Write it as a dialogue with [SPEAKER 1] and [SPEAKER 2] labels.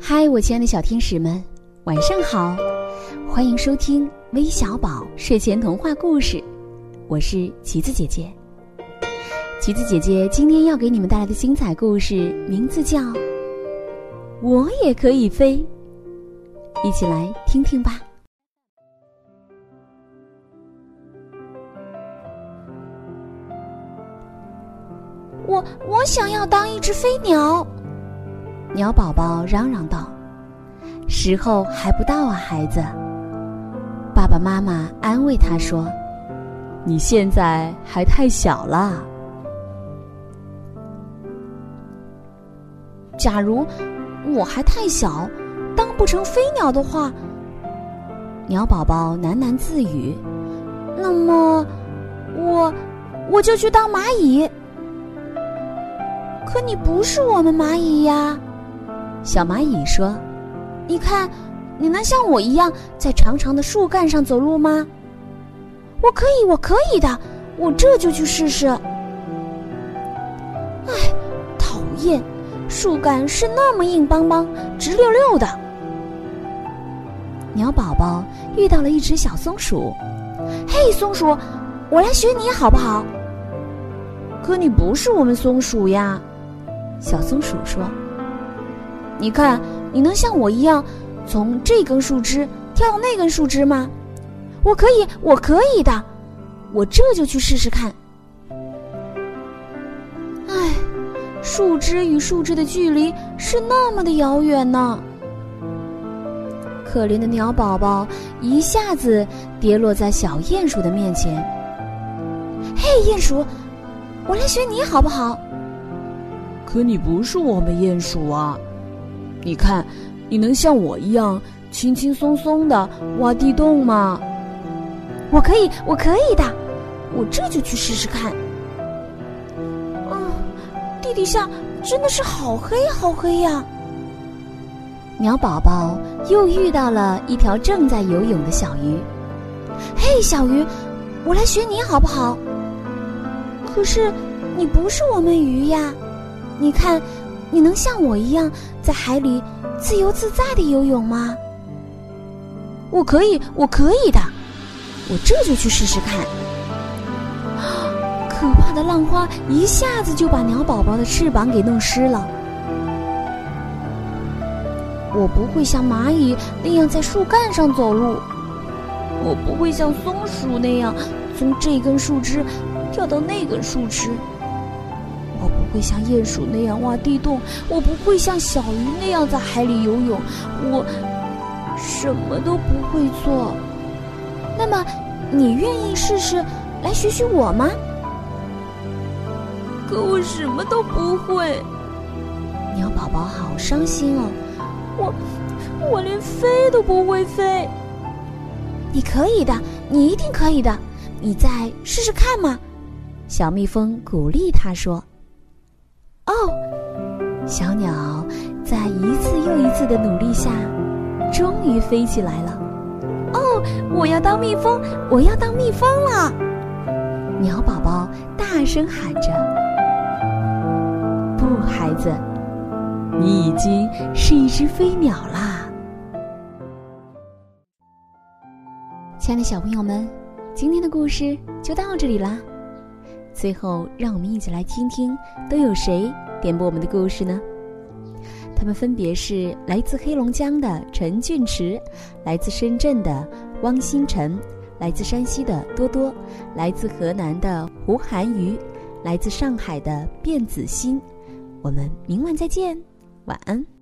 [SPEAKER 1] 嗨，我亲爱的小天使们，晚上好！欢迎收听微小宝睡前童话故事，我是橘子姐姐。橘子姐姐今天要给你们带来的精彩故事，名字叫《我也可以飞》，一起来听听吧。
[SPEAKER 2] 我我想要当一只飞鸟。
[SPEAKER 1] 鸟宝宝嚷嚷道：“时候还不到啊，孩子。”爸爸妈妈安慰他说：“你现在还太小了。
[SPEAKER 2] 假如我还太小，当不成飞鸟的话，
[SPEAKER 1] 鸟宝宝喃喃自语：“
[SPEAKER 2] 那么，我我就去当蚂蚁。可你不是我们蚂蚁呀。”
[SPEAKER 1] 小蚂蚁说：“
[SPEAKER 2] 你看，你能像我一样在长长的树干上走路吗？我可以，我可以的，我这就去试试。”哎，讨厌，树干是那么硬邦邦、直溜溜的。
[SPEAKER 1] 鸟宝宝遇到了一只小松鼠，“
[SPEAKER 2] 嘿，松鼠，我来学你好不好？”可你不是我们松鼠呀，
[SPEAKER 1] 小松鼠说。
[SPEAKER 2] 你看，你能像我一样从这根树枝跳到那根树枝吗？我可以，我可以的，我这就去试试看。唉，树枝与树枝的距离是那么的遥远呢。可怜的鸟宝宝一下子跌落在小鼹鼠的面前。嘿，鼹鼠，我来学你好不好？
[SPEAKER 3] 可你不是我们鼹鼠啊。你看，你能像我一样轻轻松松的挖地洞吗？
[SPEAKER 2] 我可以，我可以的，我这就去试试看。嗯，地底下真的是好黑好黑呀！
[SPEAKER 1] 鸟宝宝又遇到了一条正在游泳的小鱼。
[SPEAKER 2] 嘿，小鱼，我来学你好不好？可是你不是我们鱼呀，你看。你能像我一样在海里自由自在的游泳吗？我可以，我可以的，我这就去试试看。可怕的浪花一下子就把鸟宝宝的翅膀给弄湿了。我不会像蚂蚁那样在树干上走路，我不会像松鼠那样从这根树枝跳到那根树枝。我不会像鼹鼠那样挖地洞，我不会像小鱼那样在海里游泳，我什么都不会做。那么，你愿意试试来学学我吗？可我什么都不会。鸟宝宝好伤心哦，我我连飞都不会飞。你可以的，你一定可以的，你再试试看嘛。
[SPEAKER 1] 小蜜蜂鼓励他说。小鸟在一次又一次的努力下，终于飞起来了。
[SPEAKER 2] 哦，我要当蜜蜂，我要当蜜蜂了！
[SPEAKER 1] 鸟宝宝大声喊着：“不，孩子，你已经是一只飞鸟啦！”亲爱的小朋友们，今天的故事就到这里啦。最后，让我们一起来听听都有谁点播我们的故事呢？他们分别是来自黑龙江的陈俊池，来自深圳的汪星辰，来自山西的多多，来自河南的胡涵瑜，来自上海的卞子欣。我们明晚再见，晚安。